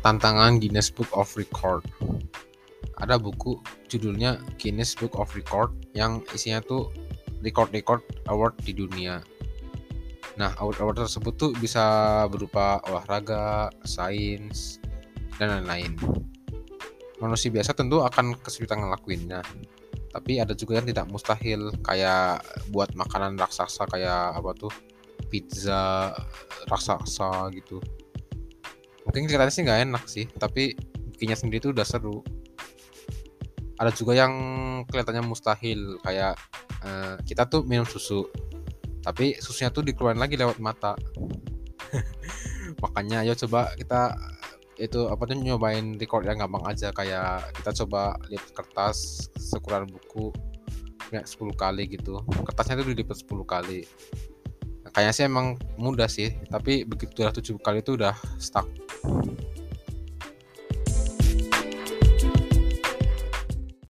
tantangan Guinness Book of Record. Ada buku judulnya Guinness Book of Record yang isinya tuh record-record award di dunia. Nah award-award tersebut tuh bisa berupa olahraga sains dan lain-lain. Manusia biasa tentu akan kesulitan ngelakuinnya tapi ada juga yang tidak mustahil kayak buat makanan raksasa kayak apa tuh? Pizza raksasa gitu mungkin kelihatannya sih nggak enak sih tapi bikinnya sendiri tuh udah seru. Ada juga yang kelihatannya mustahil kayak uh, kita tuh minum susu tapi susunya tuh dikeluarin lagi lewat mata. Makanya ayo coba kita itu apa tuh nyobain record yang gampang aja. Kayak kita coba lihat kertas sekuran buku ya 10 kali gitu. Kertasnya itu dilipat 10 kali. Kayaknya sih emang mudah sih tapi begitu udah 7 kali itu udah stuck Thank you.